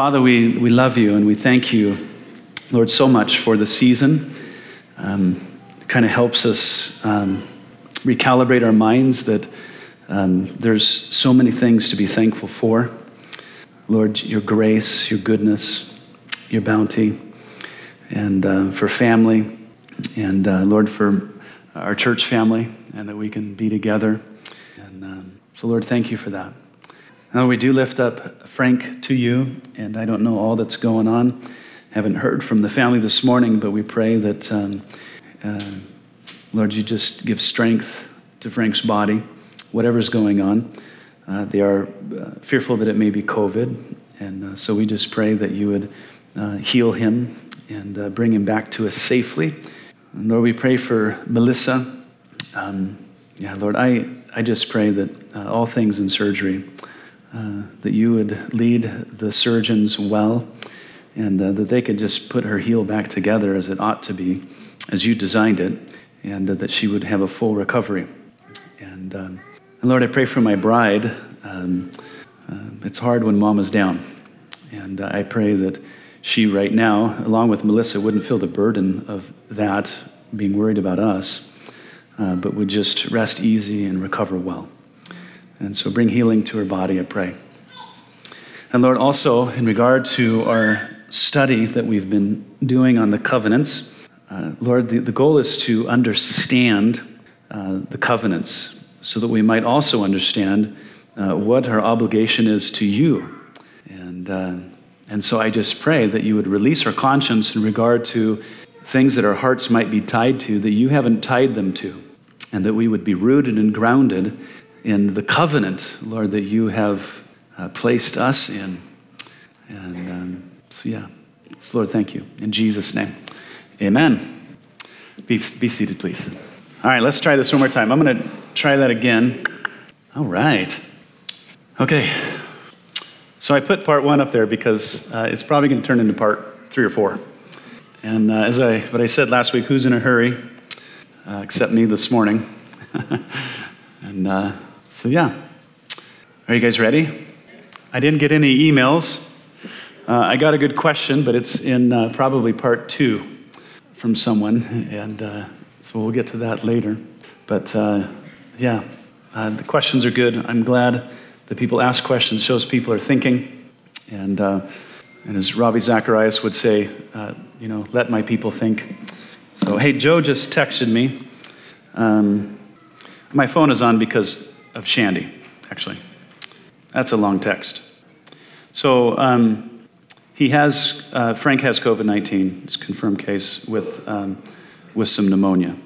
Father, we, we love you and we thank you, Lord, so much for the season. Um, kind of helps us um, recalibrate our minds that um, there's so many things to be thankful for. Lord, your grace, your goodness, your bounty, and uh, for family, and uh, Lord, for our church family, and that we can be together. And um, so, Lord, thank you for that. Now, we do lift up Frank to you, and I don't know all that's going on. Haven't heard from the family this morning, but we pray that, um, uh, Lord, you just give strength to Frank's body, whatever's going on. Uh, they are uh, fearful that it may be COVID, and uh, so we just pray that you would uh, heal him and uh, bring him back to us safely. And Lord, we pray for Melissa. Um, yeah, Lord, I, I just pray that all things in surgery uh, that you would lead the surgeons well and uh, that they could just put her heel back together as it ought to be, as you designed it, and uh, that she would have a full recovery. And, um, and Lord, I pray for my bride. Um, uh, it's hard when mom is down. And I pray that she, right now, along with Melissa, wouldn't feel the burden of that, being worried about us, uh, but would just rest easy and recover well. And so bring healing to her body, I pray. And Lord, also in regard to our study that we've been doing on the covenants, uh, Lord, the, the goal is to understand uh, the covenants so that we might also understand uh, what our obligation is to you. And, uh, and so I just pray that you would release our conscience in regard to things that our hearts might be tied to that you haven't tied them to, and that we would be rooted and grounded in the covenant, Lord, that you have uh, placed us in. And um, so, yeah. So, Lord, thank you. In Jesus' name, amen. Be, be seated, please. All right, let's try this one more time. I'm going to try that again. All right. Okay. So I put part one up there because uh, it's probably going to turn into part three or four. And uh, as I, what I said last week, who's in a hurry? Uh, except me this morning. and uh, so, yeah. Are you guys ready? I didn't get any emails. Uh, I got a good question, but it's in uh, probably part two from someone, and uh, so we'll get to that later. But uh, yeah, uh, the questions are good. I'm glad that people ask questions, shows people are thinking. And, uh, and as Ravi Zacharias would say, you know, let my people think. So, hey, Joe just texted me. Um, my phone is on because of Shandy, actually. That's a long text. So um, he has, uh, Frank has COVID 19. It's a confirmed case with, um, with some pneumonia.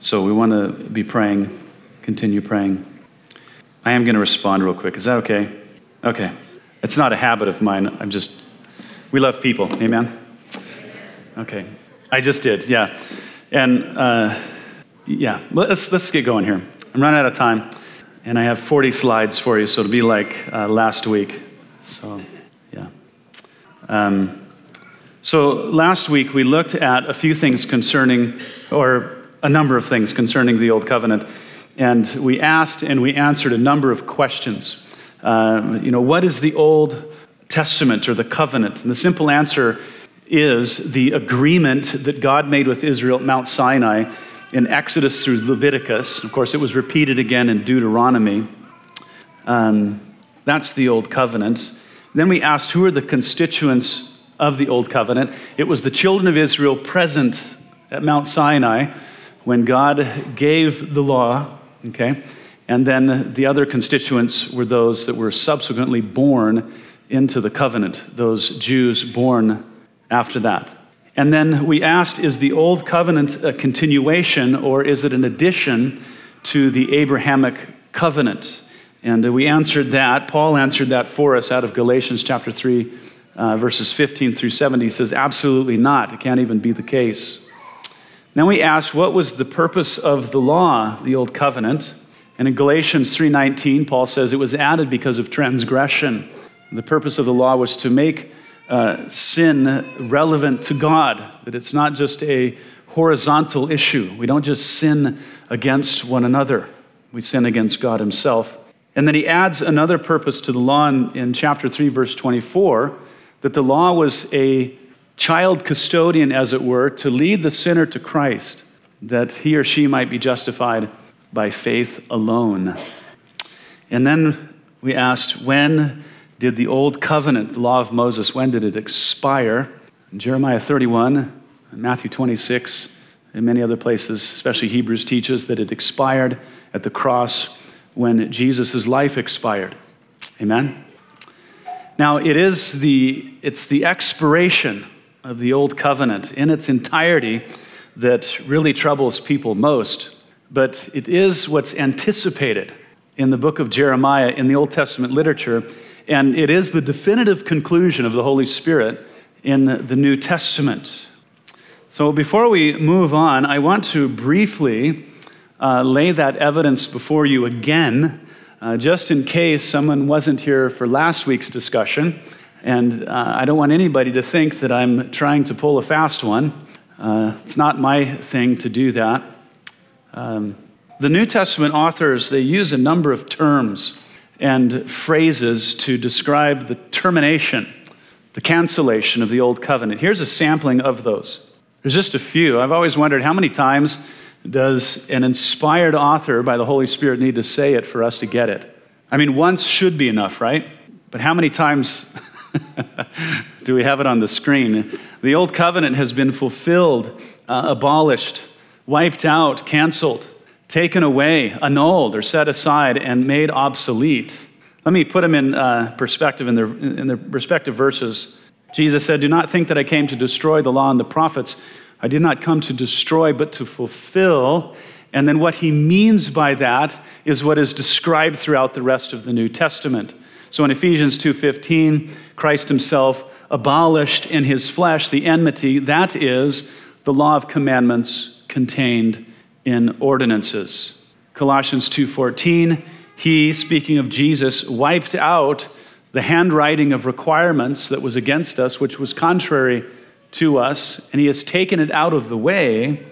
So we want to be praying, continue praying. I am going to respond real quick. Is that okay? Okay. It's not a habit of mine. I'm just, we love people. Amen? Okay. I just did, yeah. And uh, yeah, let's, let's get going here. I'm running out of time and I have 40 slides for you, so it'll be like uh, last week. So, yeah. Um, so, last week we looked at a few things concerning, or a number of things concerning the Old Covenant, and we asked and we answered a number of questions. Uh, you know, what is the Old Testament or the covenant? And the simple answer is the agreement that God made with Israel at Mount Sinai in Exodus through Leviticus. Of course, it was repeated again in Deuteronomy. Um, that's the Old Covenant. Then we asked who are the constituents of the Old Covenant. It was the children of Israel present at Mount Sinai when God gave the law, okay? And then the other constituents were those that were subsequently born into the covenant, those Jews born after that. And then we asked, is the Old Covenant a continuation or is it an addition to the Abrahamic covenant? And we answered that. Paul answered that for us out of Galatians chapter 3, uh, verses 15 through 70. He says, absolutely not. It can't even be the case. Then we asked, what was the purpose of the law, the Old Covenant? And in Galatians 3:19, Paul says it was added because of transgression. The purpose of the law was to make uh, sin relevant to God, that it's not just a horizontal issue. We don't just sin against one another, we sin against God Himself. And then he adds another purpose to the law in, in chapter 3, verse 24, that the law was a child custodian, as it were, to lead the sinner to Christ, that he or she might be justified by faith alone. And then we asked, when did the old covenant, the law of Moses, when did it expire? In Jeremiah 31, Matthew 26, and many other places, especially Hebrews teaches that it expired at the cross when Jesus' life expired. Amen? Now, it is the, it's the expiration of the old covenant in its entirety that really troubles people most. But it is what's anticipated in the book of Jeremiah in the Old Testament literature, and it is the definitive conclusion of the Holy Spirit in the New Testament. So before we move on, I want to briefly uh, lay that evidence before you again, uh, just in case someone wasn't here for last week's discussion. And uh, I don't want anybody to think that I'm trying to pull a fast one. Uh, it's not my thing to do that. Um, the New Testament authors, they use a number of terms and phrases to describe the termination, the cancellation of the Old Covenant. Here's a sampling of those. There's just a few. I've always wondered how many times does an inspired author by the Holy Spirit need to say it for us to get it? I mean, once should be enough, right? But how many times do we have it on the screen? The Old Covenant has been fulfilled, uh, abolished, wiped out, canceled, taken away, annulled, or set aside, and made obsolete. Let me put them in uh, perspective in their, in their respective verses. Jesus said, Do not think that I came to destroy the law and the prophets. I did not come to destroy, but to fulfill. And then what he means by that is what is described throughout the rest of the New Testament. So in Ephesians 2:15, Christ himself abolished in his flesh the enmity, that is the law of commandments contained in ordinances. Colossians 2:14, he speaking of Jesus wiped out the handwriting of requirements that was against us, which was contrary to us, and he has taken it out of the way,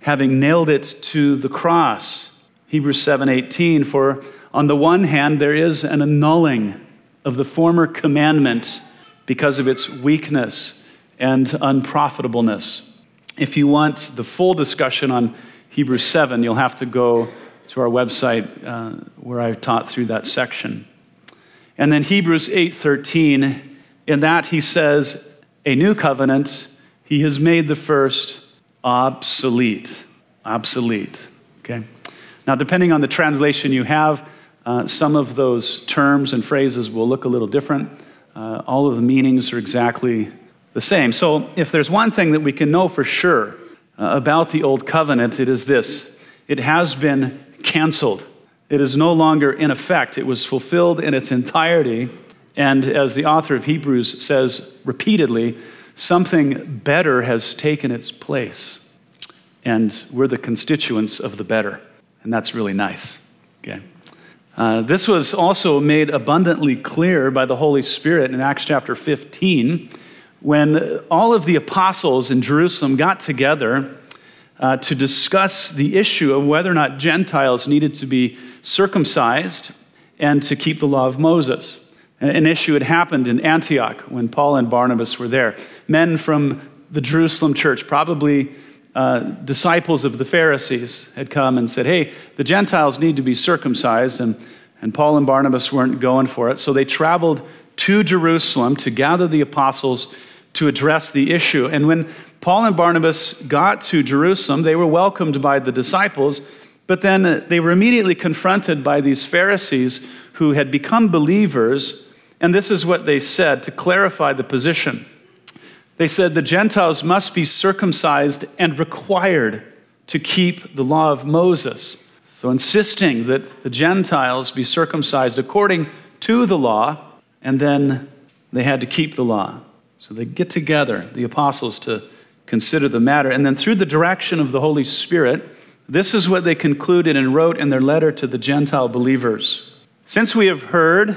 having nailed it to the cross. Hebrews 7:18 for on the one hand there is an annulling of the former commandment because of its weakness and unprofitableness. If you want the full discussion on Hebrews 7, you'll have to go to our website uh, where I've taught through that section. And then Hebrews 8:13, in that he says, a new covenant, he has made the first obsolete. Obsolete. Okay? Now, depending on the translation you have, uh, some of those terms and phrases will look a little different. Uh, all of the meanings are exactly the same. So, if there's one thing that we can know for sure about the Old Covenant, it is this it has been canceled. It is no longer in effect. It was fulfilled in its entirety. And as the author of Hebrews says repeatedly, something better has taken its place. And we're the constituents of the better. And that's really nice. Okay. Uh, this was also made abundantly clear by the Holy Spirit in Acts chapter 15 when all of the apostles in Jerusalem got together uh, to discuss the issue of whether or not Gentiles needed to be circumcised and to keep the law of Moses. An issue had happened in Antioch when Paul and Barnabas were there. Men from the Jerusalem church, probably uh, disciples of the Pharisees, had come and said, Hey, the Gentiles need to be circumcised. And, and Paul and Barnabas weren't going for it. So they traveled to Jerusalem to gather the apostles to address the issue. And when Paul and Barnabas got to Jerusalem. They were welcomed by the disciples, but then uh, they were immediately confronted by these Pharisees who had become believers. And this is what they said to clarify the position. They said the Gentiles must be circumcised and required to keep the law of Moses. So, insisting that the Gentiles be circumcised according to the law, and then they had to keep the law. So they get together, the apostles, to consider the matter. And then, through the direction of the Holy Spirit, this is what they concluded and wrote in their letter to the Gentile believers. Since we have heard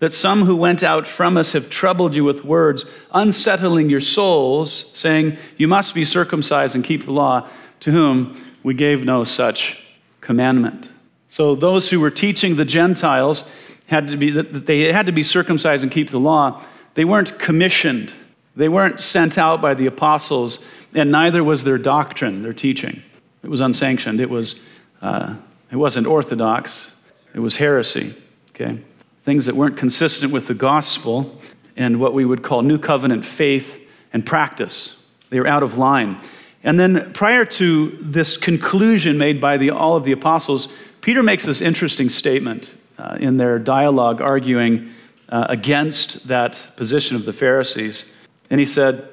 that some who went out from us have troubled you with words, unsettling your souls, saying, You must be circumcised and keep the law, to whom we gave no such commandment. So, those who were teaching the Gentiles had to be, that they had to be circumcised and keep the law, They weren't commissioned, they weren't sent out by the apostles, and neither was their doctrine, their teaching. It was unsanctioned. It, was, uh, it wasn't orthodox, it was heresy. Okay? Things that weren't consistent with the gospel and what we would call new covenant faith and practice. They were out of line. And then prior to this conclusion made by the, all of the apostles, Peter makes this interesting statement uh, in their dialogue arguing uh, against that position of the Pharisees. And he said,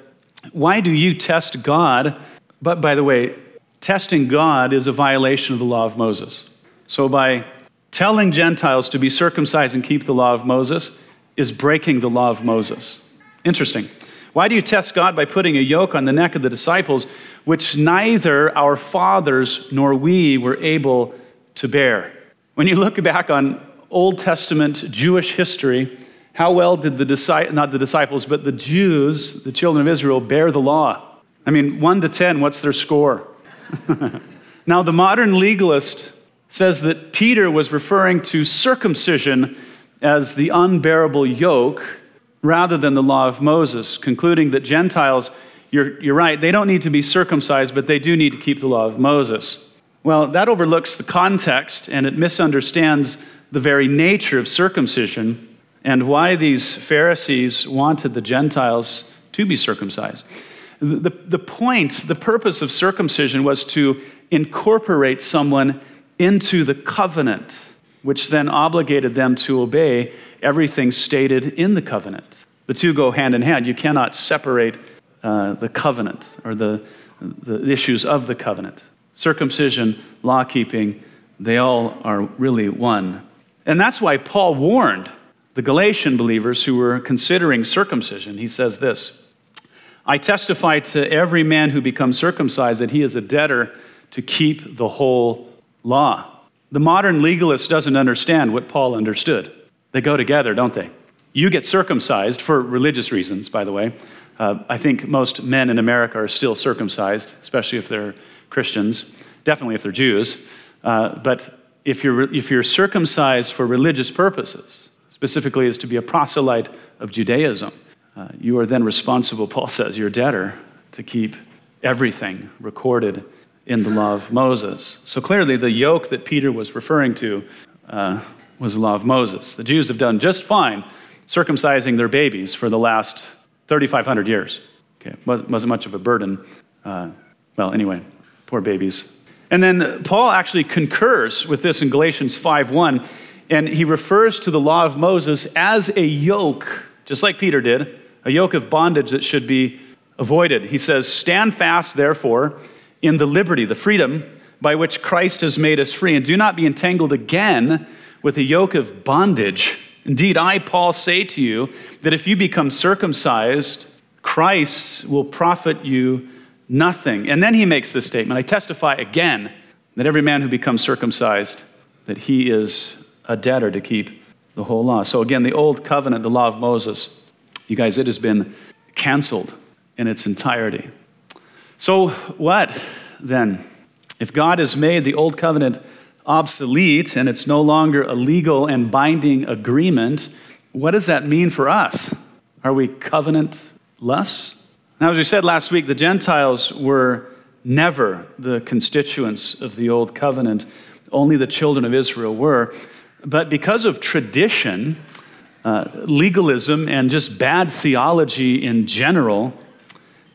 Why do you test God? But by the way, testing God is a violation of the law of Moses. So by telling Gentiles to be circumcised and keep the law of Moses is breaking the law of Moses. Interesting. Why do you test God by putting a yoke on the neck of the disciples, which neither our fathers nor we were able to bear? When you look back on Old Testament Jewish history, how well did the not the disciples, but the Jews, the children of Israel, bear the law? I mean, 1 to 10, what's their score? now, the modern legalist says that Peter was referring to circumcision as the unbearable yoke rather than the law of Moses, concluding that Gentiles, you're, you're right, they don't need to be circumcised, but they do need to keep the law of Moses. Well, that overlooks the context and it misunderstands the very nature of circumcision and why these Pharisees wanted the Gentiles to be circumcised. The, the point, the purpose of circumcision was to incorporate someone into the covenant, which then obligated them to obey everything stated in the covenant. The two go hand in hand. You cannot separate uh, the covenant or the, the issues of the covenant. Circumcision, law keeping, they all are really one. And that's why Paul warned the Galatian believers who were considering circumcision. He says this I testify to every man who becomes circumcised that he is a debtor to keep the whole law. The modern legalist doesn't understand what Paul understood. They go together, don't they? You get circumcised for religious reasons, by the way. Uh, I think most men in America are still circumcised, especially if they're Christians, definitely if they're Jews. Uh, but if you're, if you're circumcised for religious purposes, specifically is to be a proselyte of Judaism, uh, you are then responsible, Paul says, you're debtor to keep everything recorded in the law of Moses. So clearly, the yoke that Peter was referring to uh, was the law of Moses. The Jews have done just fine circumcising their babies for the last 3,500 years. Okay, wasn't much of a burden. Uh, well, anyway, poor babies. And then Paul actually concurs with this in Galatians 5:1, and he refers to the law of Moses as a yoke, just like Peter did, a yoke of bondage that should be avoided. He says, "Stand fast, therefore." in the liberty, the freedom by which Christ has made us free, and do not be entangled again with a yoke of bondage. Indeed, I, Paul, say to you that if you become circumcised, Christ will profit you nothing. And then he makes this statement I testify again that every man who becomes circumcised, that he is a debtor to keep the whole law. So again, the old covenant, the law of Moses, you guys, it has been canceled in its entirety. So, what then? If God has made the old covenant obsolete and it's no longer a legal and binding agreement, what does that mean for us? Are we covenantless? Now, as we said last week, the Gentiles were never the constituents of the old covenant, only the children of Israel were. But because of tradition, uh, legalism, and just bad theology in general,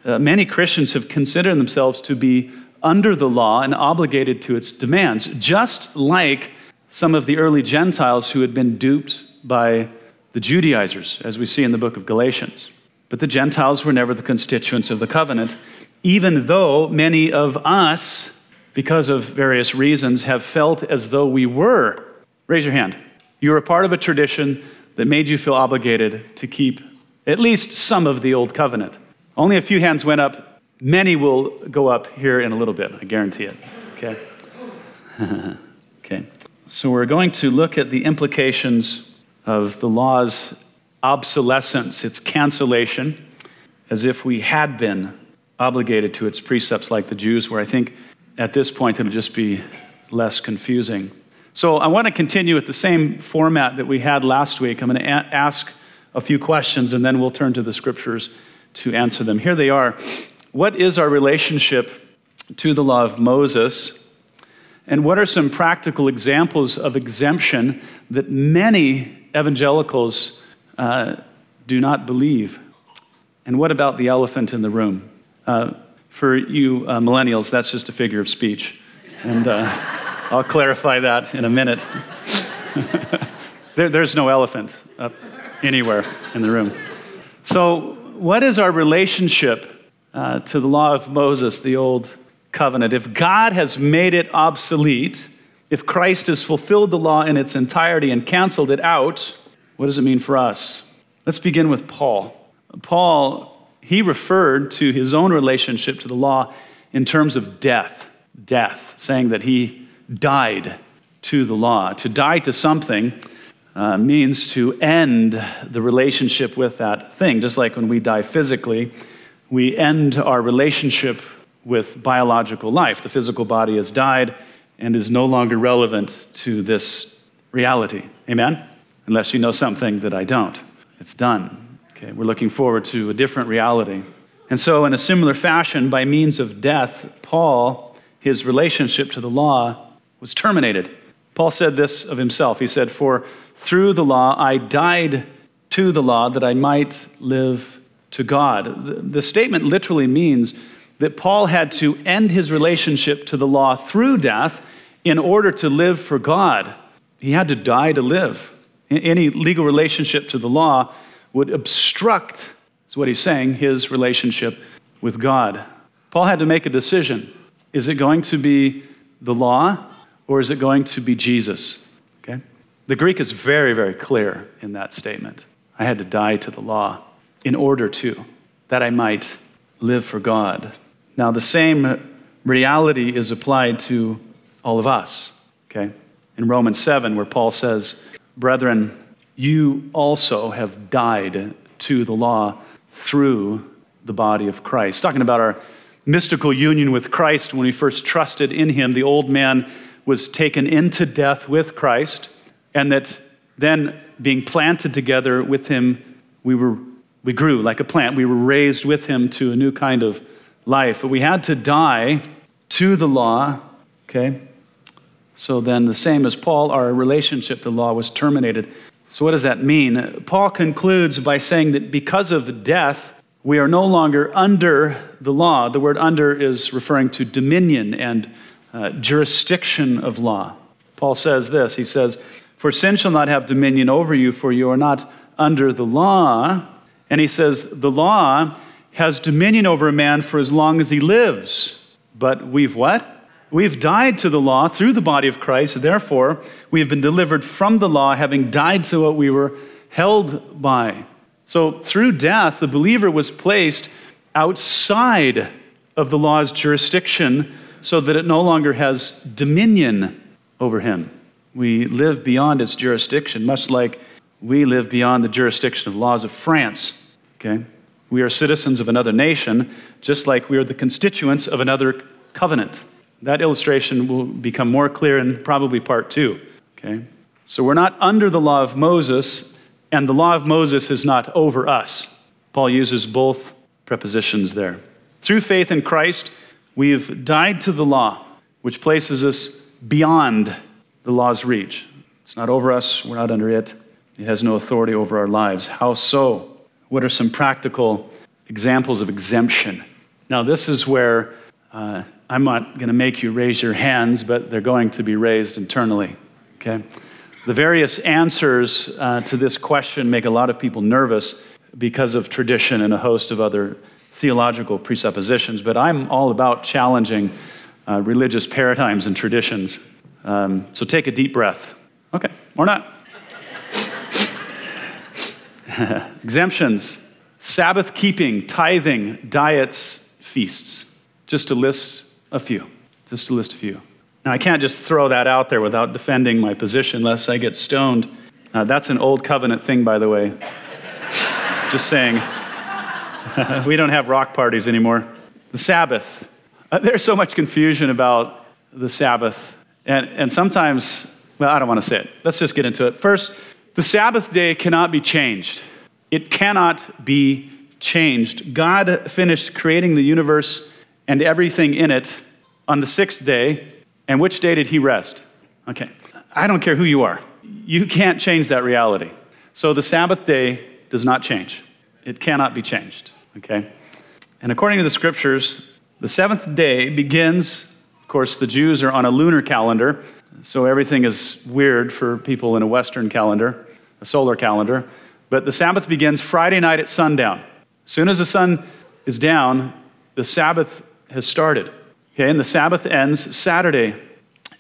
uh, many Christians have considered themselves to be under the law and obligated to its demands, just like some of the early Gentiles who had been duped by the Judaizers, as we see in the book of Galatians. But the Gentiles were never the constituents of the covenant, even though many of us, because of various reasons, have felt as though we were. Raise your hand. You were a part of a tradition that made you feel obligated to keep at least some of the old covenant. Only a few hands went up. Many will go up here in a little bit, I guarantee it. Okay? okay. So we're going to look at the implications of the law's obsolescence, its cancellation, as if we had been obligated to its precepts like the Jews were. I think at this point it'll just be less confusing. So I want to continue with the same format that we had last week. I'm going to a- ask a few questions and then we'll turn to the scriptures to answer them. Here they are. What is our relationship to the law of Moses? And what are some practical examples of exemption that many evangelicals uh, do not believe? And what about the elephant in the room? Uh, for you uh, millennials, that's just a figure of speech. And uh, I'll clarify that in a minute. there, there's no elephant up anywhere in the room. So, what is our relationship uh, to the law of Moses, the old covenant? If God has made it obsolete, if Christ has fulfilled the law in its entirety and canceled it out, what does it mean for us? Let's begin with Paul. Paul he referred to his own relationship to the law in terms of death, death, saying that he died to the law. To die to something uh, means to end the relationship with that thing. Just like when we die physically, we end our relationship with biological life. The physical body has died and is no longer relevant to this reality. Amen? Unless you know something that I don't. It's done. Okay, we're looking forward to a different reality. And so, in a similar fashion, by means of death, Paul, his relationship to the law was terminated. Paul said this of himself. He said, For through the law I died to the law that I might live to God. The, statement literally means that Paul had to end his relationship to the law through death in order to live for God. He had to die to live. Any legal relationship to the law would obstruct, is what he's saying, his relationship with God. Paul had to make a decision. Is it going to be the law or is it going to be Jesus? Okay? The Greek is very, very clear in that statement. I had to die to the law in order to, that I might live for God. Now, the same reality is applied to all of us, okay? In Romans 7, where Paul says, Brethren, you also have died to the law through the body of Christ. Talking about our mystical union with Christ when we first trusted in him, the old man was taken into death with Christ, and that then being planted together with him, we were we grew like a plant. We were raised with him to a new kind of life. But we had to die to the law, okay? So then, the same as Paul, our relationship to the law was terminated. So, what does that mean? Paul concludes by saying that because of death, we are no longer under the law. The word under is referring to dominion and uh, jurisdiction of law. Paul says this He says, For sin shall not have dominion over you, for you are not under the law. And he says, The law has dominion over a man for as long as he lives. But we've what? We've died to the law through the body of Christ. Therefore, we have been delivered from the law, having died to what we were held by. So, through death, the believer was placed outside of the law's jurisdiction so that it no longer has dominion over him. We live beyond its jurisdiction, much like we live beyond the jurisdiction of laws of France. Okay? We are citizens of another nation, just like we are the constituents of another covenant. That illustration will become more clear in probably part two. Okay? So we're not under the law of Moses, and the law of Moses is not over us. Paul uses both prepositions there. Through faith in Christ, we've died to the law, which places us beyond the law's reach. It's not over us, we're not under it. It has no authority over our lives. How so? What are some practical examples of exemption? Now, this is where uh, I'm not going to make you raise your hands, but they're going to be raised internally. Okay? The various answers uh, to this question make a lot of people nervous because of tradition and a host of other theological presuppositions, but I'm all about challenging uh, religious paradigms and traditions. Um, so take a deep breath. Okay, or not. Exemptions Sabbath keeping, tithing, diets, feasts. Just to list a few, just to list a few. Now, I can't just throw that out there without defending my position, lest I get stoned. Uh, that's an old covenant thing, by the way. just saying. we don't have rock parties anymore. The Sabbath. Uh, there's so much confusion about the Sabbath. And, and sometimes, well, I don't want to say it. Let's just get into it. First, the Sabbath day cannot be changed. It cannot be changed. God finished creating the universe and everything in it on the sixth day. And which day did he rest? Okay. I don't care who you are. You can't change that reality. So the Sabbath day does not change. It cannot be changed. Okay? And according to the scriptures, the seventh day begins, of course, the Jews are on a lunar calendar, so everything is weird for people in a Western calendar, a solar calendar. But the Sabbath begins Friday night at sundown. As soon as the sun is down, the Sabbath has started. Okay, and the Sabbath ends Saturday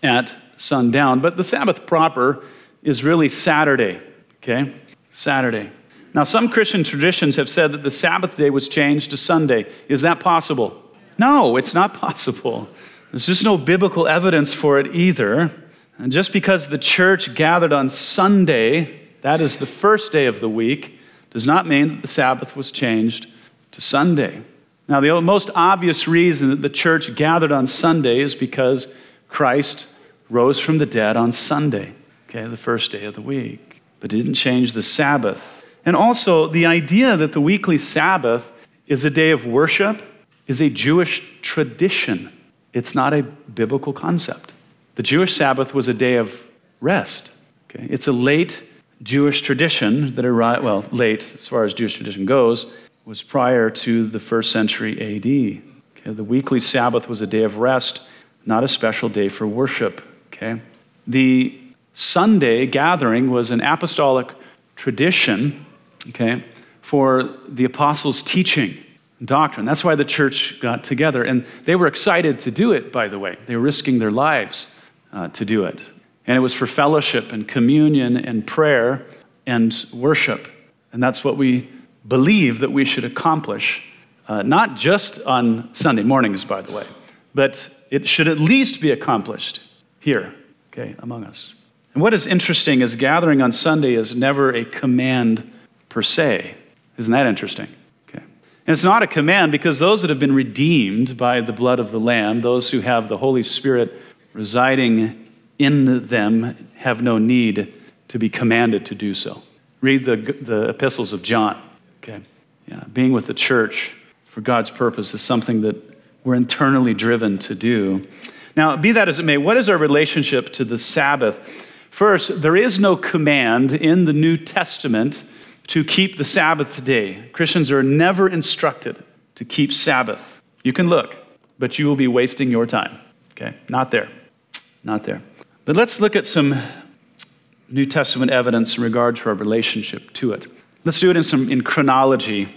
at sundown. But the Sabbath proper is really Saturday. Okay, Saturday. Now, some Christian traditions have said that the Sabbath day was changed to Sunday. Is that possible? No, it's not possible. There's just no biblical evidence for it either. And just because the church gathered on Sunday, that is the first day of the week, does not mean that the Sabbath was changed to Sunday. Now, the most obvious reason that the church gathered on Sunday is because Christ rose from the dead on Sunday, okay, the first day of the week. But it didn't change the Sabbath. And also, the idea that the weekly Sabbath is a day of worship is a Jewish tradition. It's not a biblical concept. The Jewish Sabbath was a day of rest. Okay? It's a late Jewish tradition that arrived, well, late as far as Jewish tradition goes, was prior to the first century AD. Okay? The weekly Sabbath was a day of rest, not a special day for worship. Okay? The Sunday gathering was an apostolic tradition okay, for the apostles' teaching doctrine. That's why the church got together. And they were excited to do it, by the way. They were risking their lives uh, to do it. And it was for fellowship and communion and prayer and worship. And that's what we believe that we should accomplish, uh, not just on Sunday mornings, by the way, but it should at least be accomplished here, okay, among us. And what is interesting is gathering on Sunday is never a command per se. Isn't that interesting? Okay. And it's not a command because those that have been redeemed by the blood of the Lamb, those who have the Holy Spirit residing in them, have no need to be commanded to do so. Read the, the epistles of John. Okay. Yeah. Being with the church for God's purpose is something that we're internally driven to do. Now, be that as it may, what is our relationship to the Sabbath? First, there is no command in the New Testament to keep the Sabbath day. Christians are never instructed to keep Sabbath. You can look, but you will be wasting your time. Okay? Not there. Not there. But let's look at some New Testament evidence in regard to our relationship to it. Let's do it in some in chronology.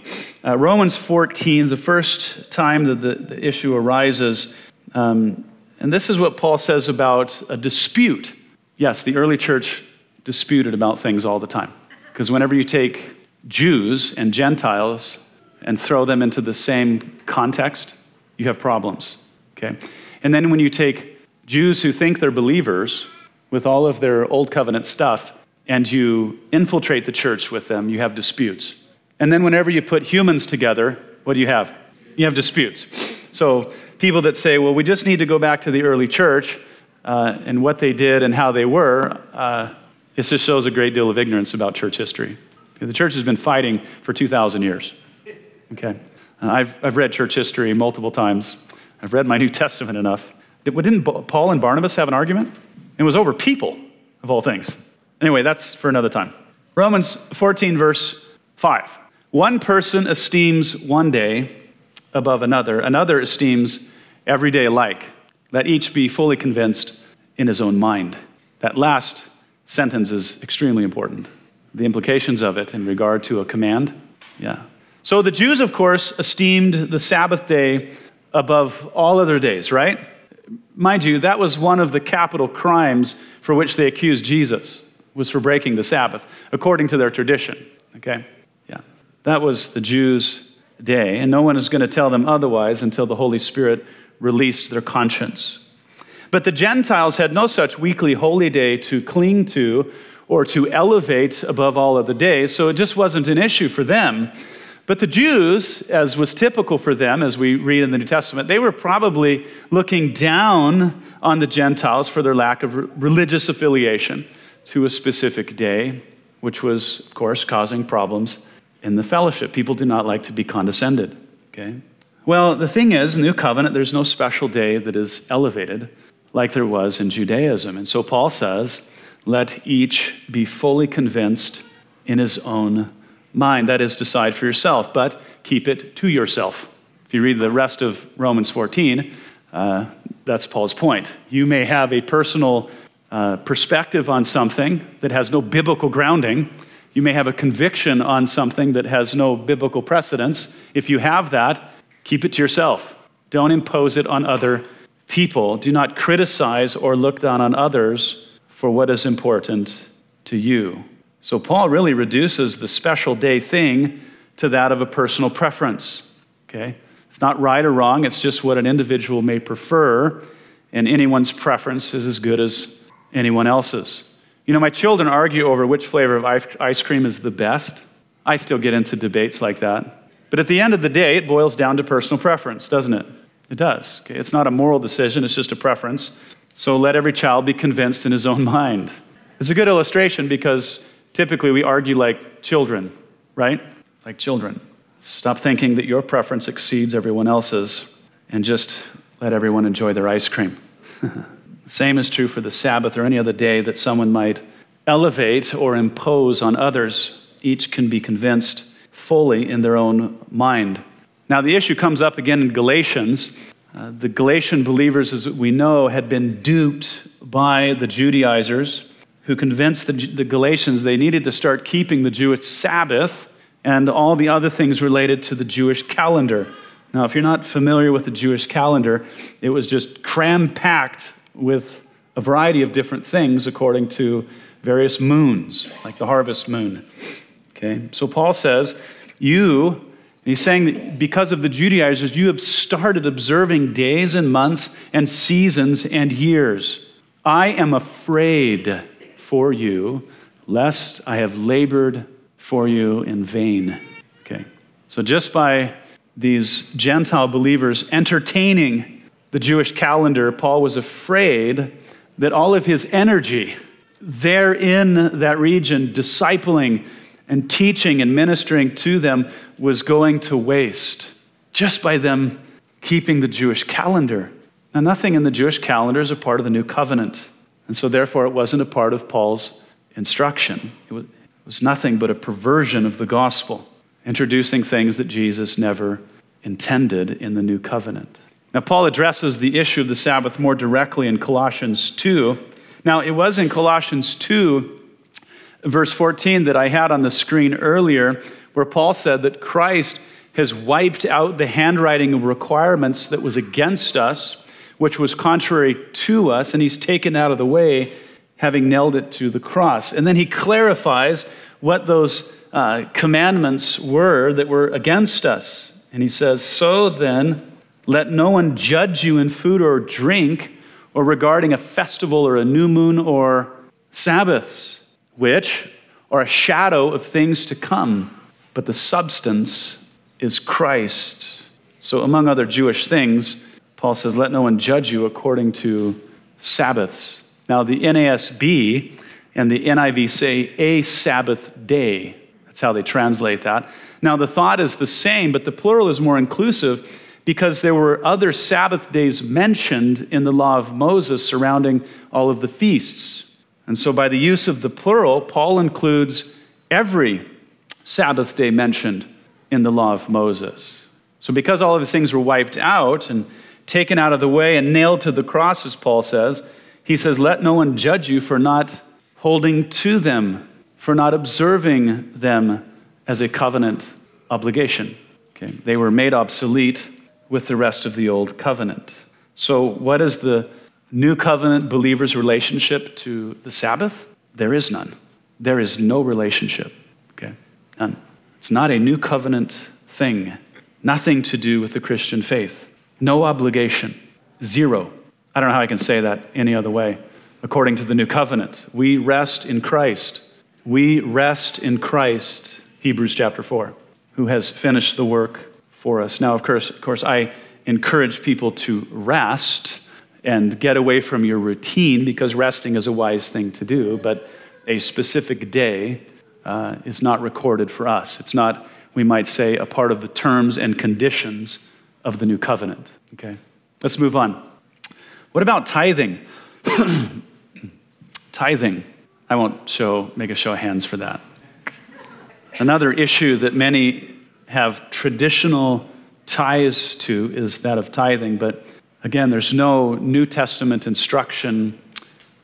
Uh, Romans 14 is the first time that the, the issue arises. Um, and this is what Paul says about a dispute. Yes, the early church disputed about things all the time. Because whenever you take Jews and Gentiles and throw them into the same context, you have problems. Okay? And then when you take Jews who think they're believers with all of their old covenant stuff and you infiltrate the church with them, you have disputes. And then whenever you put humans together, what do you have? You have disputes. So people that say, well, we just need to go back to the early church uh, and what they did and how they were, uh, it just shows a great deal of ignorance about church history. The church has been fighting for 2,000 years. Okay? Uh, I've, I've read church history multiple times. I've read my New Testament enough. Didn't Paul and Barnabas have an argument? It was over people, of all things. Anyway, that's for another time. Romans 14, verse 5. One person esteems one day above another, another esteems every day alike. Let each be fully convinced in his own mind. That last sentence is extremely important. The implications of it in regard to a command. Yeah. So the Jews, of course, esteemed the Sabbath day above all other days, right? Mind you, that was one of the capital crimes for which they accused Jesus, was for breaking the Sabbath, according to their tradition. Okay? Yeah. That was the Jews' day, and no one is going to tell them otherwise until the Holy Spirit released their conscience. But the Gentiles had no such weekly holy day to cling to or to elevate above all other days, so it just wasn't an issue for them. But the Jews, as was typical for them, as we read in the New Testament, they were probably looking down on the Gentiles for their lack of religious affiliation to a specific day, which was, of course, causing problems in the fellowship. People do not like to be condescended. Okay? Well, the thing is, New Covenant, there's no special day that is elevated like there was in Judaism. And so Paul says, let each be fully convinced in his own mind. That is, decide for yourself, but keep it to yourself. If you read the rest of Romans 14, uh, that's Paul's point. You may have a personal uh, perspective on something that has no biblical grounding. You may have a conviction on something that has no biblical precedence. If you have that, keep it to yourself. Don't impose it on other people. Do not criticize or look down on others for what is important to you. So, Paul really reduces the special day thing to that of a personal preference. Okay? It's not right or wrong, it's just what an individual may prefer, and anyone's preference is as good as anyone else's. You know, my children argue over which flavor of ice cream is the best. I still get into debates like that. But at the end of the day, it boils down to personal preference, doesn't it? It does. Okay? It's not a moral decision, it's just a preference. So let every child be convinced in his own mind. It's a good illustration because typically we argue like children, right? Like children. Stop thinking that your preference exceeds everyone else's and just let everyone enjoy their ice cream. Same is true for the Sabbath or any other day that someone might elevate or impose on others. Each can be convinced fully in their own mind. Now, the issue comes up again in Galatians. Uh, the Galatian believers, as we know, had been duped by the Judaizers who convinced the, the Galatians they needed to start keeping the Jewish Sabbath and all the other things related to the Jewish calendar. Now, if you're not familiar with the Jewish calendar, it was just cram packed with a variety of different things according to various moons, like the harvest moon. Okay? So Paul says, You, he's saying that because of the Judaizers, you have started observing days and months and seasons and years. I am afraid for you, lest I have labored for you in vain. Okay. So just by these Gentile believers entertaining the Jewish calendar, Paul was afraid that all of his energy there in that region, discipling and teaching and ministering to them, was going to waste just by them keeping the Jewish calendar. Now, nothing in the Jewish calendar is a part of the new covenant. And so, therefore, it wasn't a part of Paul's instruction. It was, it was nothing but a perversion of the gospel, introducing things that Jesus never intended in the new covenant. Now, Paul addresses the issue of the Sabbath more directly in Colossians 2. Now, it was in Colossians 2, verse 14, that I had on the screen earlier, where Paul said that Christ has wiped out the handwriting of requirements that was against us, which was contrary to us, and he's taken out of the way having nailed it to the cross. And then he clarifies what those uh, commandments were that were against us. And he says, So then, let no one judge you in food or drink, or regarding a festival or a new moon or Sabbaths, which are a shadow of things to come, but the substance is Christ. So, among other Jewish things, Paul says, Let no one judge you according to Sabbaths. Now, the NASB and the NIV say a Sabbath day. That's how they translate that. Now, the thought is the same, but the plural is more inclusive because there were other Sabbath days mentioned in the law of Moses surrounding all of the feasts. And so, by the use of the plural, Paul includes every Sabbath day mentioned in the law of Moses. So, because all of these things were wiped out and taken out of the way and nailed to the cross, as Paul says, he says, Let no one judge you for not holding to them, for not observing them as a covenant obligation. Okay? They were made obsolete with the rest of the old covenant. So, what is the new covenant believer's relationship to the Sabbath? There is none. There is no relationship. Okay? None. It's not a new covenant thing. Nothing to do with the Christian faith. No obligation. Zero. I don't know how I can say that any other way. According to the new covenant, we rest in Christ. We rest in Christ, Hebrews chapter 4, who has finished the work for us. Now, of course, of course, I encourage people to rest and get away from your routine because resting is a wise thing to do, but a specific day uh, is not recorded for us. It's not, we might say, a part of the terms and conditions of the new covenant. Okay? Let's move on. What about tithing? tithing. I won't show, make a show of hands for that. Another issue that many have traditional ties to is that of tithing, but again, there's no New Testament instruction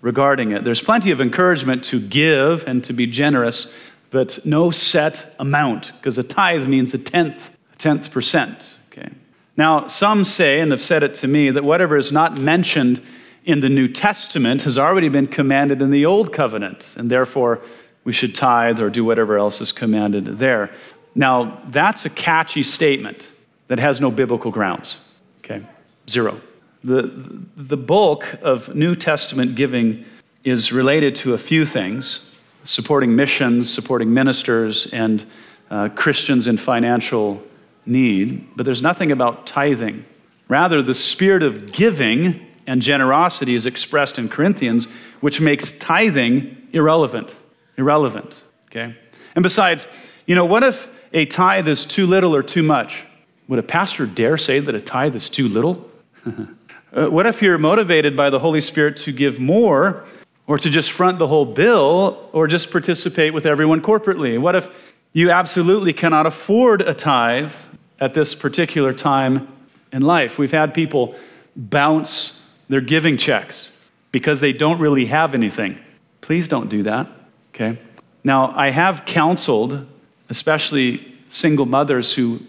regarding it. There's plenty of encouragement to give and to be generous, but no set amount, because a tithe means a tenth, a tenth percent. Okay. Now, some say, and have said it to me, that whatever is not mentioned in the New Testament has already been commanded in the Old Covenant, and therefore we should tithe or do whatever else is commanded there. Now, that's a catchy statement that has no biblical grounds. Okay? Zero. The, the bulk of New Testament giving is related to a few things supporting missions, supporting ministers, and uh, Christians in financial need, but there's nothing about tithing. Rather, the spirit of giving and generosity is expressed in Corinthians, which makes tithing irrelevant. Irrelevant, okay? And besides, you know, what if a tithe is too little or too much? Would a pastor dare say that a tithe is too little? uh, what if you're motivated by the Holy Spirit to give more, or to just front the whole bill, or just participate with everyone corporately? What if you absolutely cannot afford a tithe at this particular time in life? We've had people bounce their giving checks because they don't really have anything. Please don't do that, okay? Now, I have counseled, especially single mothers who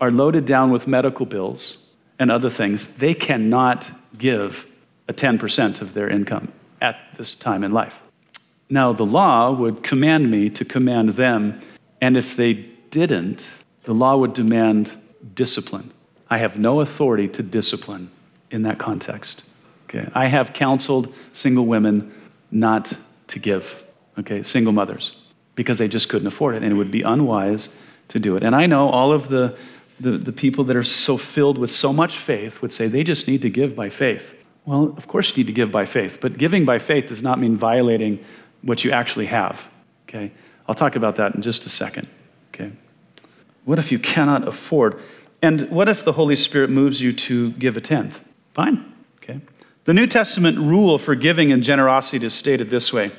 are loaded down with medical bills and other things. They cannot give a 10% of their income at this time in life. Now, the law would command me to command them, and if they didn't, the law would demand discipline. I have no authority to discipline in that context. Okay, I have counseled single women not to give, okay, single mothers, because they just couldn't afford it, and it would be unwise to do it. And I know all of the, the, the people that are so filled with so much faith would say they just need to give by faith. Well, of course you need to give by faith, but giving by faith does not mean violating what you actually have. Okay? I'll talk about that in just a second. Okay? What if you cannot afford? And what if the Holy Spirit moves you to give a tenth? Fine. Okay? The New Testament rule for giving and generosity is stated this way.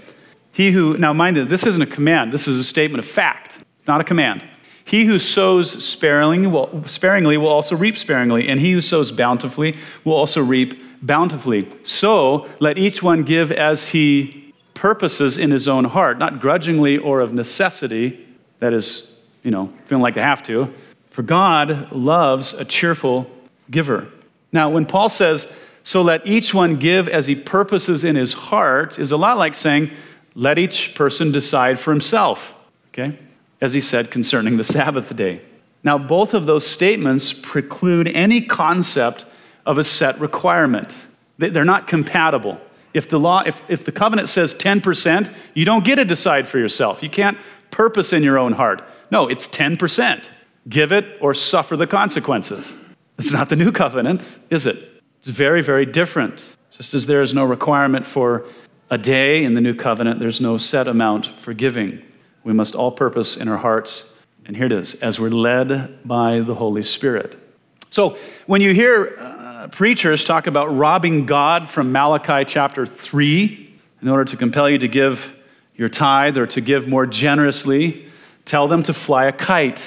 He who, now mind you, this isn't a command, this is a statement of fact, not a command. He who sows sparingly will, sparingly will also reap sparingly, and he who sows bountifully will also reap bountifully. So let each one give as he purposes in his own heart, not grudgingly or of necessity, that is, you know, feeling like they have to. For God loves a cheerful giver. Now, when Paul says, so let each one give as he purposes in his heart is a lot like saying, let each person decide for himself, okay? As he said concerning the Sabbath day. Now, both of those statements preclude any concept of a set requirement. They're not compatible. If the law, if, if the covenant says 10%, you don't get to decide for yourself. You can't purpose in your own heart. No, it's 10%. Give it or suffer the consequences. It's not the new covenant, is it? It's very, very different. Just as there is no requirement for a day in the new covenant, there's no set amount for giving. We must all purpose in our hearts, and here it is, as we're led by the Holy Spirit. So when you hear uh, preachers talk about robbing God from Malachi chapter 3 in order to compel you to give your tithe or to give more generously, tell them to fly a kite.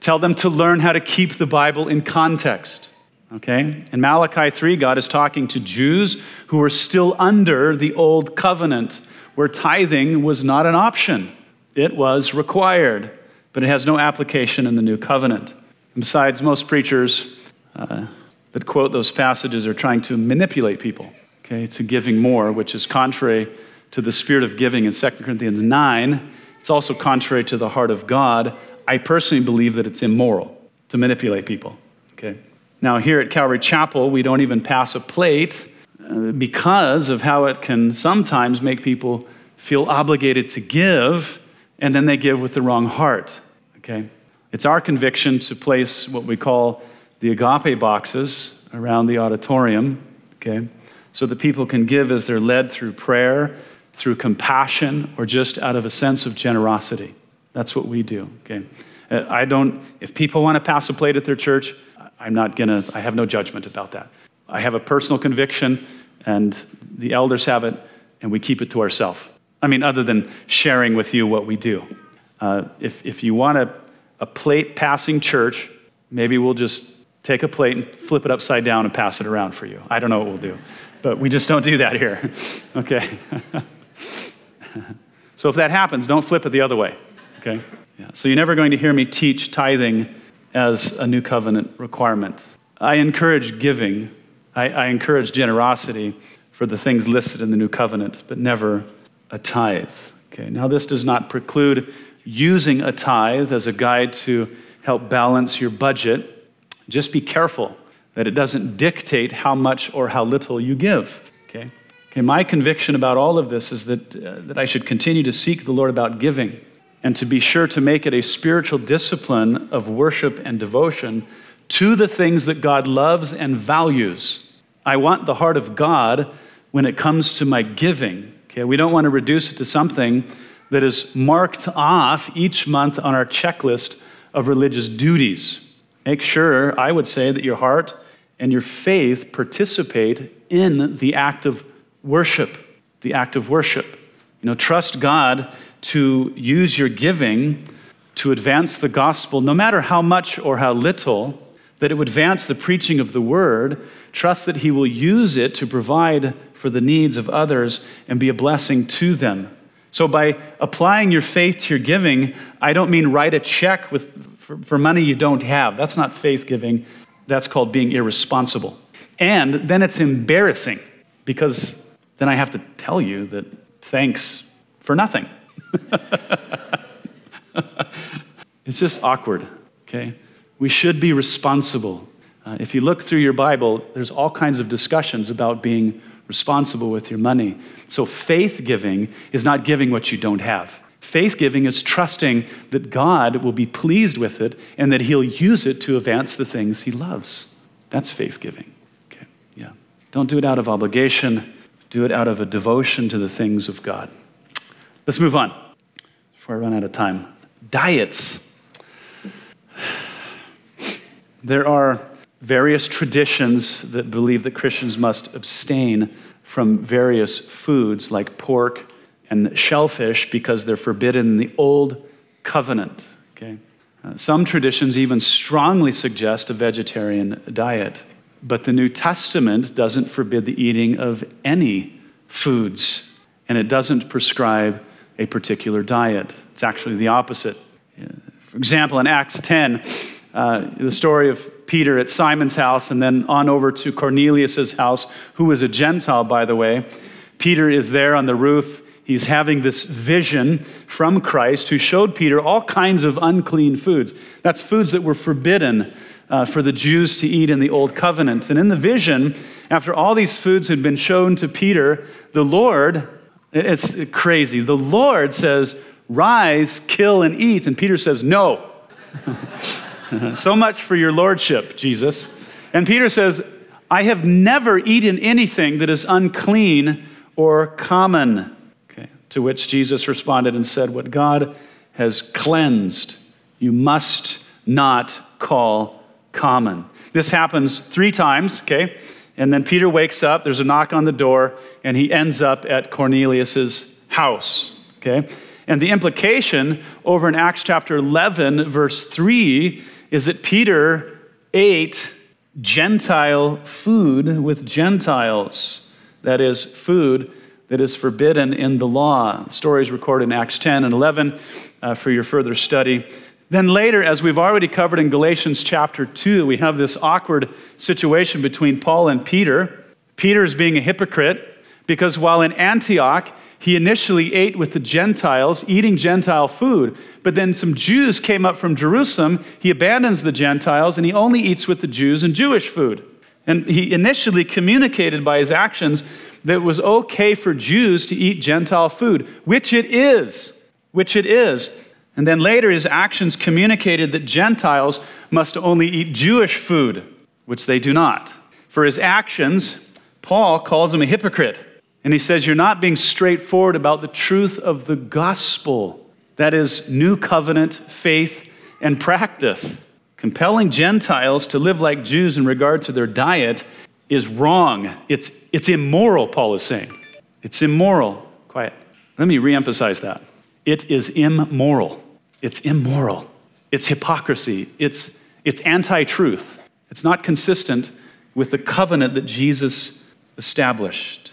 Tell them to learn how to keep the Bible in context. Okay? In Malachi 3, God is talking to Jews who are still under the old covenant, where tithing was not an option, it was required, but it has no application in the new covenant. And besides, most preachers uh, that quote those passages are trying to manipulate people okay, to giving more, which is contrary to the spirit of giving in 2 Corinthians 9. It's also contrary to the heart of God. I personally believe that it's immoral to manipulate people. Okay? Now, here at Calvary Chapel, we don't even pass a plate uh, because of how it can sometimes make people feel obligated to give, and then they give with the wrong heart. Okay? It's our conviction to place what we call the agape boxes around the auditorium, okay? So that people can give as they're led through prayer, through compassion, or just out of a sense of generosity. That's what we do, okay? Uh, I don't, if people want to pass a plate at their church, I'm not to, I have no judgment about that. I have a personal conviction, and the elders have it, and we keep it to ourselves. I mean, other than sharing with you what we do. Uh, if, if you want a, a plate passing church, maybe we'll just take a plate and flip it upside down and pass it around for you. I don't know what we'll do, but we just don't do that here. okay? so if that happens, don't flip it the other way. Okay? Yeah. So you're never going to hear me teach tithing as a new covenant requirement. I encourage giving, I, I encourage generosity for the things listed in the new covenant, but never a tithe. Okay, now this does not preclude using a tithe as a guide to help balance your budget. Just be careful that it doesn't dictate how much or how little you give. Okay? Okay, my conviction about all of this is that, uh, that I should continue to seek the Lord about giving and to be sure to make it a spiritual discipline of worship and devotion to the things that God loves and values. I want the heart of God when it comes to my giving. Okay, we don't want to reduce it to something that is marked off each month on our checklist of religious duties. Make sure, I would say, that your heart and your faith participate in the act of worship. The act of worship. You know, trust God to use your giving to advance the gospel, no matter how much or how little, that it would advance the preaching of the word. Trust that He will use it to provide for the needs of others and be a blessing to them. So, by applying your faith to your giving, I don't mean write a check with, for, for money you don't have. That's not faith giving, that's called being irresponsible. And then it's embarrassing because then I have to tell you that thanks for nothing. it's just awkward, okay? We should be responsible. Uh, if you look through your Bible, there's all kinds of discussions about being responsible with your money. So, faith giving is not giving what you don't have. Faith giving is trusting that God will be pleased with it and that He'll use it to advance the things He loves. That's faith giving. Okay, yeah. Don't do it out of obligation, do it out of a devotion to the things of God. Let's move on before I run out of time. Diets. There are various traditions that believe that Christians must abstain from various foods like pork and shellfish because they're forbidden in the Old Covenant. Okay? Uh, some traditions even strongly suggest a vegetarian diet, but the New Testament doesn't forbid the eating of any foods, and it doesn't prescribe a particular diet. It's actually the opposite. For example, in Acts 10, uh, the story of Peter at Simon's house and then on over to Cornelius's house, who was a Gentile, by the way. Peter is there on the roof. He's having this vision from Christ who showed Peter all kinds of unclean foods. That's foods that were forbidden uh, for the Jews to eat in the Old Covenant. And in the vision, after all these foods had been shown to Peter, the Lord it's crazy. The Lord says, Rise, kill, and eat. And Peter says, No. so much for your lordship, Jesus. And Peter says, I have never eaten anything that is unclean or common. Okay. To which Jesus responded and said, What God has cleansed, you must not call common. This happens three times, okay? And then Peter wakes up, there's a knock on the door, and he ends up at Cornelius's house. Okay? And the implication over in Acts chapter 11, verse 3, is that Peter ate Gentile food with Gentiles. That is, food that is forbidden in the law. Stories recorded in Acts 10 and 11 uh, for your further study. Then later, as we've already covered in Galatians chapter 2, we have this awkward situation between Paul and Peter. Peter is being a hypocrite because while in Antioch, he initially ate with the Gentiles, eating Gentile food. But then some Jews came up from Jerusalem. He abandons the Gentiles and he only eats with the Jews and Jewish food. And he initially communicated by his actions that it was okay for Jews to eat Gentile food, which it is. Which it is. And then later, his actions communicated that Gentiles must only eat Jewish food, which they do not. For his actions, Paul calls him a hypocrite. And he says, You're not being straightforward about the truth of the gospel. That is new covenant faith and practice. Compelling Gentiles to live like Jews in regard to their diet is wrong. It's, it's immoral, Paul is saying. It's immoral. Quiet. Let me reemphasize that. It is immoral. It's immoral. It's hypocrisy. It's, it's anti truth. It's not consistent with the covenant that Jesus established.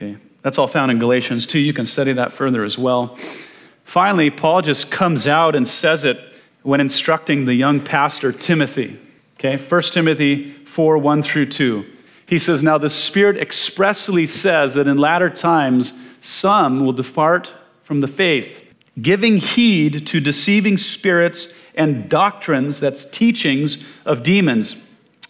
Okay? That's all found in Galatians 2. You can study that further as well. Finally, Paul just comes out and says it when instructing the young pastor Timothy. Okay, 1 Timothy 4 1 through 2. He says, Now the Spirit expressly says that in latter times some will depart from the faith, giving heed to deceiving spirits and doctrines, that's teachings of demons,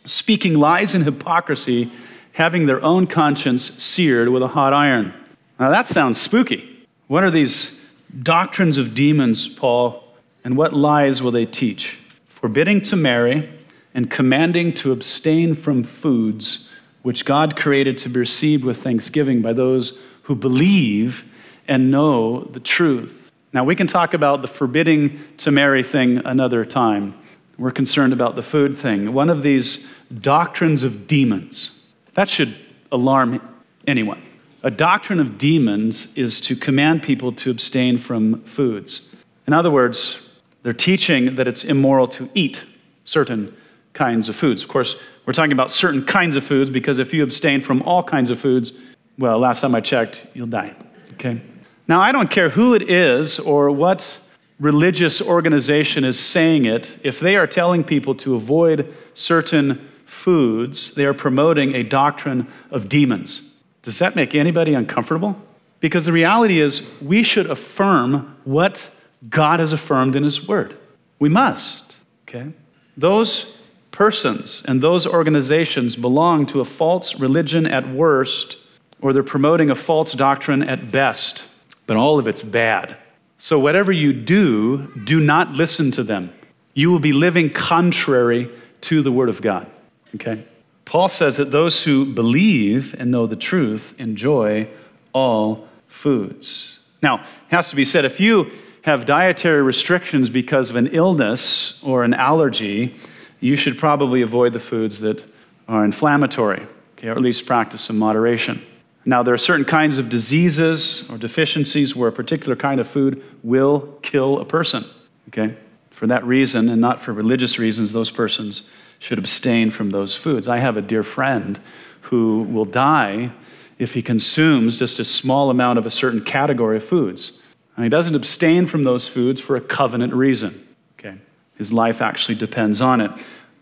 speaking lies and hypocrisy, having their own conscience seared with a hot iron. Now that sounds spooky. What are these doctrines of demons, Paul? And what lies will they teach? Forbidding to marry and commanding to abstain from foods which God created to be received with thanksgiving by those who believe and know the truth. Now, we can talk about the forbidding to marry thing another time. We're concerned about the food thing. One of these doctrines of demons, that should alarm anyone. A doctrine of demons is to command people to abstain from foods. In other words, they're teaching that it's immoral to eat certain kinds of foods. Of course, we're talking about certain kinds of foods because if you abstain from all kinds of foods, well, last time I checked, you'll die. Okay? Now, I don't care who it is or what religious organization is saying it, if they are telling people to avoid certain foods, they are promoting a doctrine of demons. Does that make anybody uncomfortable? Because the reality is, we should affirm what God has affirmed in His Word. We must, okay? Those persons and those organizations belong to a false religion at worst, or they're promoting a false doctrine at best, but all of it's bad. So, whatever you do, do not listen to them. You will be living contrary to the Word of God, okay? Paul says that those who believe and know the truth enjoy all foods. Now, it has to be said if you have dietary restrictions because of an illness or an allergy, you should probably avoid the foods that are inflammatory, okay, or at least practice some moderation. Now, there are certain kinds of diseases or deficiencies where a particular kind of food will kill a person. Okay? For that reason, and not for religious reasons, those persons should abstain from those foods. I have a dear friend who will die if he consumes just a small amount of a certain category of foods. And he doesn't abstain from those foods for a covenant reason. Okay? His life actually depends on it.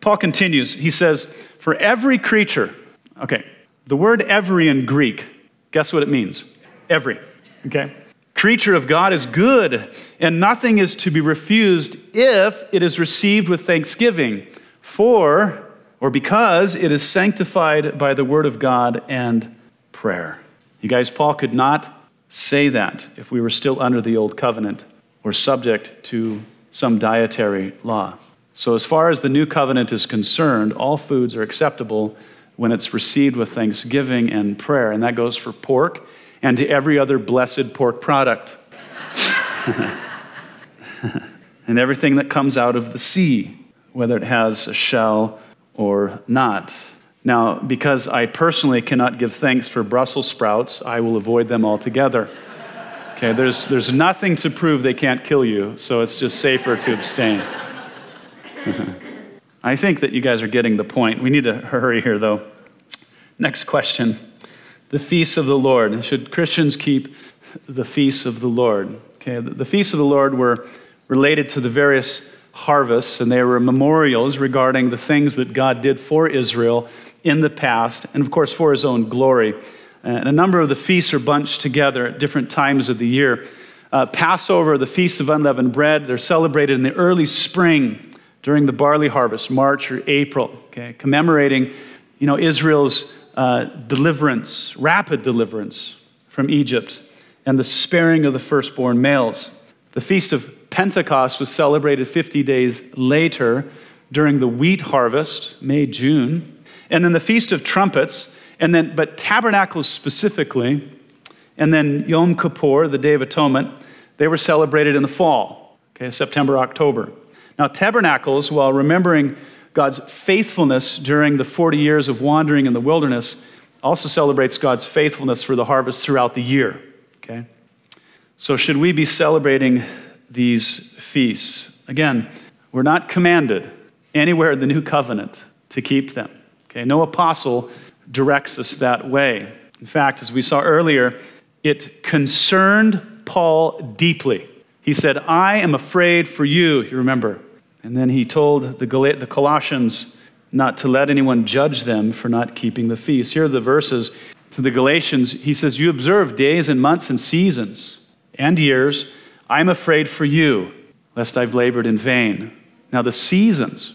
Paul continues. He says, For every creature, okay, the word every in Greek, guess what it means? Every. Okay? Creature of God is good, and nothing is to be refused if it is received with thanksgiving, for or because it is sanctified by the word of God and prayer. You guys, Paul could not say that if we were still under the old covenant or subject to some dietary law. So, as far as the new covenant is concerned, all foods are acceptable when it's received with thanksgiving and prayer, and that goes for pork and to every other blessed pork product. and everything that comes out of the sea, whether it has a shell or not. Now, because I personally cannot give thanks for Brussels sprouts, I will avoid them altogether. Okay, there's, there's nothing to prove they can't kill you, so it's just safer to abstain. I think that you guys are getting the point. We need to hurry here, though. Next question The feasts of the Lord. Should Christians keep the feasts of the Lord? Okay, the, the feasts of the Lord were related to the various harvests, and they were memorials regarding the things that God did for Israel in the past, and of course for his own glory. And a number of the feasts are bunched together at different times of the year. Uh, Passover, the Feast of Unleavened Bread, they're celebrated in the early spring during the barley harvest, March or April, okay, commemorating you know, Israel's uh, deliverance, rapid deliverance from Egypt, and the sparing of the firstborn males. The Feast of Pentecost was celebrated 50 days later during the wheat harvest, May, June and then the Feast of Trumpets, and then, but Tabernacles specifically, and then Yom Kippur, the Day of Atonement, they were celebrated in the fall, okay, September, October. Now, tabernacles, while remembering God's faithfulness during the 40 years of wandering in the wilderness, also celebrates God's faithfulness for the harvest throughout the year. Okay? So, should we be celebrating these feasts? Again, we're not commanded anywhere in the new covenant to keep them. Okay? No apostle directs us that way. In fact, as we saw earlier, it concerned Paul deeply. He said, I am afraid for you, you remember. And then he told the, the Colossians not to let anyone judge them for not keeping the feast. Here are the verses to the Galatians. He says, You observe days and months and seasons and years. I'm afraid for you, lest I've labored in vain. Now, the seasons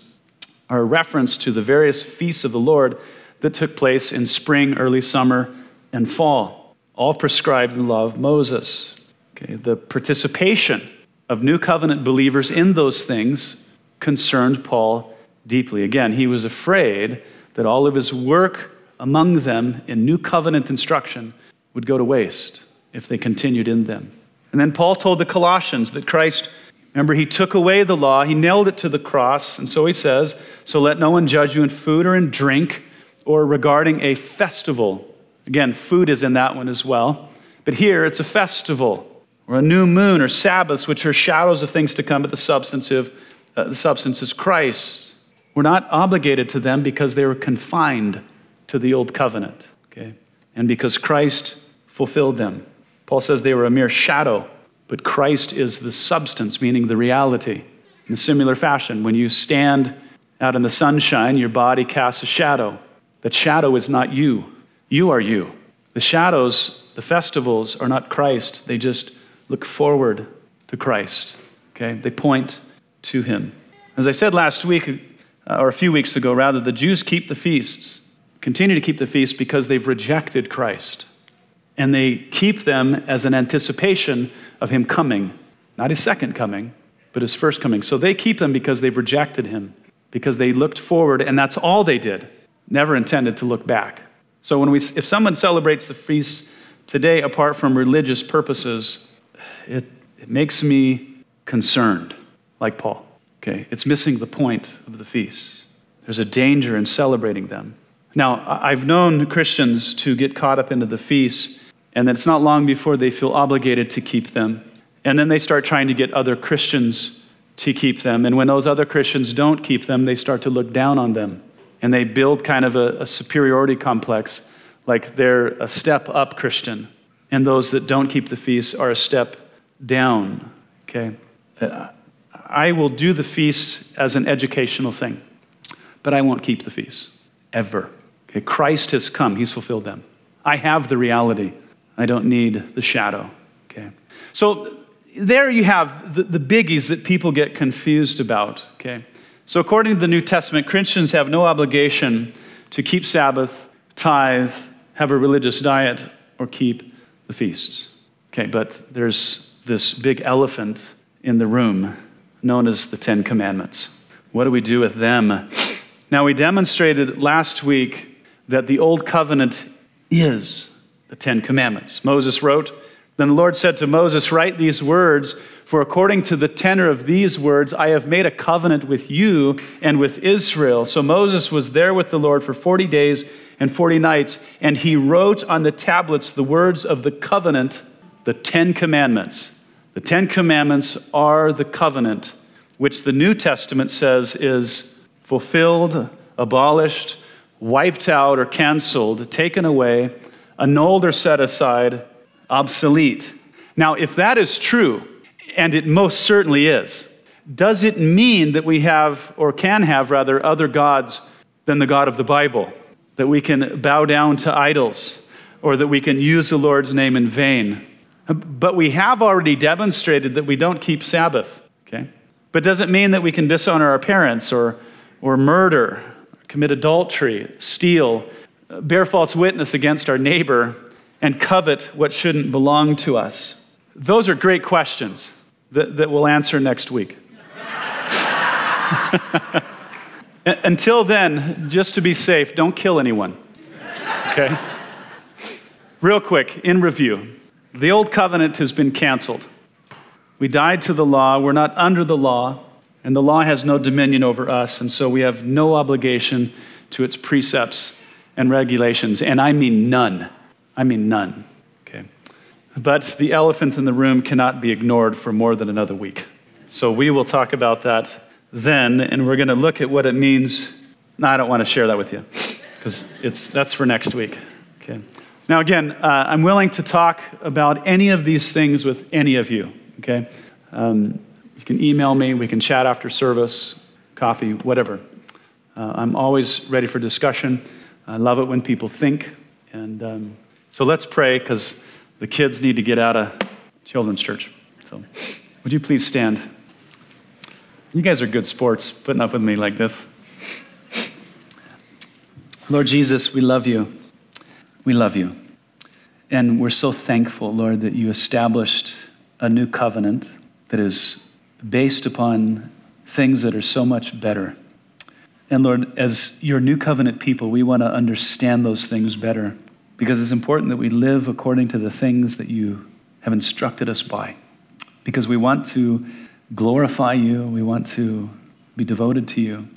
are a reference to the various feasts of the Lord that took place in spring, early summer, and fall, all prescribed in the law of Moses. Okay, the participation of new covenant believers in those things concerned Paul deeply. Again, he was afraid that all of his work among them in new covenant instruction would go to waste if they continued in them. And then Paul told the Colossians that Christ, remember, he took away the law, he nailed it to the cross, and so he says, So let no one judge you in food or in drink or regarding a festival. Again, food is in that one as well. But here it's a festival or a new moon or Sabbaths, which are shadows of things to come, but the substantive, uh, the substance is Christ. We're not obligated to them because they were confined to the old covenant, okay? And because Christ fulfilled them. Paul says they were a mere shadow, but Christ is the substance, meaning the reality. In a similar fashion, when you stand out in the sunshine, your body casts a shadow. That shadow is not you, you are you. The shadows, the festivals, are not Christ, they just look forward to Christ, okay? They point to Him. As I said last week, uh, or a few weeks ago, rather, the Jews keep the feasts, continue to keep the feasts because they've rejected Christ. And they keep them as an anticipation of Him coming, not His second coming, but His first coming. So they keep them because they've rejected Him, because they looked forward, and that's all they did, never intended to look back. So when we, if someone celebrates the feasts today apart from religious purposes, it, it makes me concerned, like Paul. Okay, it's missing the point of the feast. There's a danger in celebrating them. Now, I've known Christians to get caught up into the feasts, and then it's not long before they feel obligated to keep them. And then they start trying to get other Christians to keep them. And when those other Christians don't keep them, they start to look down on them. And they build kind of a, a superiority complex, like they're a step up Christian. And those that don't keep the feasts are a step down. Okay? Uh, I will do the feasts as an educational thing, but I won't keep the feasts ever. Okay, Christ has come, He's fulfilled them. I have the reality, I don't need the shadow. Okay, so there you have the, the biggies that people get confused about. Okay, so according to the New Testament, Christians have no obligation to keep Sabbath, tithe, have a religious diet, or keep the feasts. Okay, but there's this big elephant in the room known as the Ten Commandments. What do we do with them? Now, we demonstrated last week that the Old Covenant is the Ten Commandments. Moses wrote, Then the Lord said to Moses, Write these words, for according to the tenor of these words, I have made a covenant with you and with Israel. So Moses was there with the Lord for 40 days and 40 nights, and he wrote on the tablets the words of the covenant, the Ten Commandments. The Ten Commandments are the covenant, which the New Testament says is fulfilled, abolished, wiped out, or canceled, taken away, annulled or set aside, obsolete. Now, if that is true, and it most certainly is, does it mean that we have, or can have rather, other gods than the God of the Bible? That we can bow down to idols, or that we can use the Lord's name in vain? But we have already demonstrated that we don't keep Sabbath, okay? But doesn't mean that we can dishonor our parents or, or murder, commit adultery, steal, bear false witness against our neighbor, and covet what shouldn't belong to us. Those are great questions that, that we'll answer next week. Until then, just to be safe, don't kill anyone. Okay? Real quick, in review. The old covenant has been canceled. We died to the law. We're not under the law, and the law has no dominion over us, and so we have no obligation to its precepts and regulations. And I mean none. I mean none. Okay. But the elephant in the room cannot be ignored for more than another week. So we will talk about that then, and we're going to look at what it means. No, I don't want to share that with you because it's that's for next week. Okay. Now, again, uh, I'm willing to talk about any of these things with any of you. Okay. Um, you can email me. We can chat after service, coffee, whatever. Uh, I'm always ready for discussion. I love it when people think. And um, so let's pray because the kids need to get out of children's church. So, would you please stand? You guys are good sports, putting up with me like this. Lord Jesus, we love you. We love you. And we're so thankful, Lord, that you established a new covenant that is based upon things that are so much better. And Lord, as your new covenant people, we want to understand those things better because it's important that we live according to the things that you have instructed us by. Because we want to glorify you, we want to be devoted to you.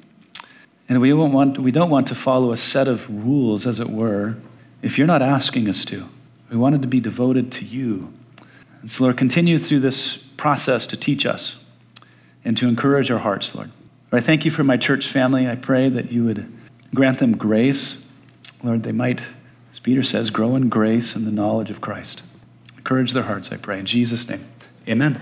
And we, don't want, we don't want to follow a set of rules, as it were, if you're not asking us to. We wanted to be devoted to you. And so, Lord, continue through this process to teach us and to encourage our hearts, Lord. Lord, I thank you for my church family. I pray that you would grant them grace. Lord, they might, as Peter says, grow in grace and the knowledge of Christ. Encourage their hearts, I pray. In Jesus' name, amen.